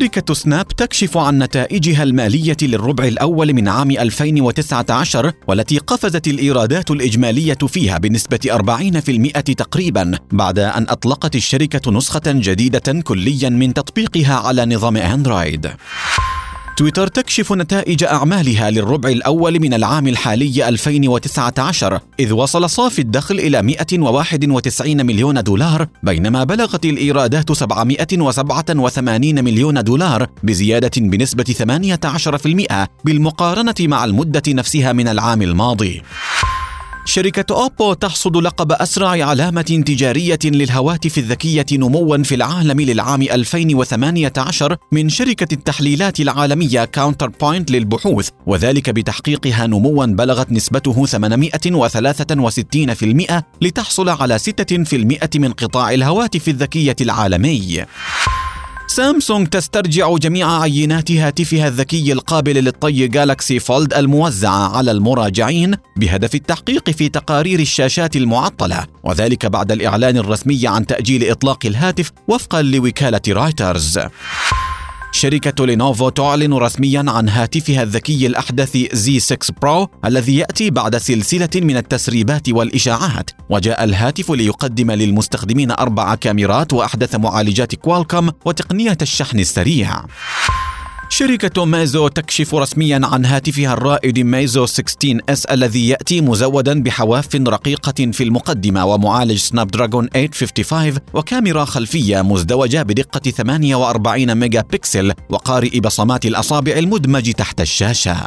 شركة سناب تكشف عن نتائجها المالية للربع الأول من عام 2019 والتي قفزت الإيرادات الإجمالية فيها بنسبة 40% تقريبا بعد أن أطلقت الشركة نسخة جديدة كليا من تطبيقها على نظام أندرويد. تويتر تكشف نتائج أعمالها للربع الأول من العام الحالي 2019 إذ وصل صافي الدخل إلى 191 مليون دولار بينما بلغت الإيرادات 787 مليون دولار بزيادة بنسبة 18% بالمقارنة مع المدة نفسها من العام الماضي. شركة أوبو تحصد لقب أسرع علامة تجارية للهواتف الذكية نموا في العالم للعام 2018 من شركة التحليلات العالمية كاونتر بوينت للبحوث وذلك بتحقيقها نموا بلغت نسبته 863% لتحصل على 6% من قطاع الهواتف الذكية العالمي. سامسونج تسترجع جميع عينات هاتفها الذكي القابل للطي جالكسي فولد الموزعة على المراجعين بهدف التحقيق في تقارير الشاشات المعطلة. وذلك بعد الإعلان الرسمي عن تأجيل إطلاق الهاتف وفقا لوكالة رايترز. شركة لينوفو تعلن رسميا عن هاتفها الذكي الأحدث زي 6 برو الذي يأتي بعد سلسلة من التسريبات والإشاعات. وجاء الهاتف ليقدم للمستخدمين أربع كاميرات وأحدث معالجات كوالكوم وتقنية الشحن السريع. شركة ميزو تكشف رسميا عن هاتفها الرائد ميزو 16 إس الذي يأتي مزودا بحواف رقيقة في المقدمة ومعالج سناب دراجون 855 وكاميرا خلفية مزدوجة بدقة 48 ميجا بكسل وقارئ بصمات الأصابع المدمج تحت الشاشة.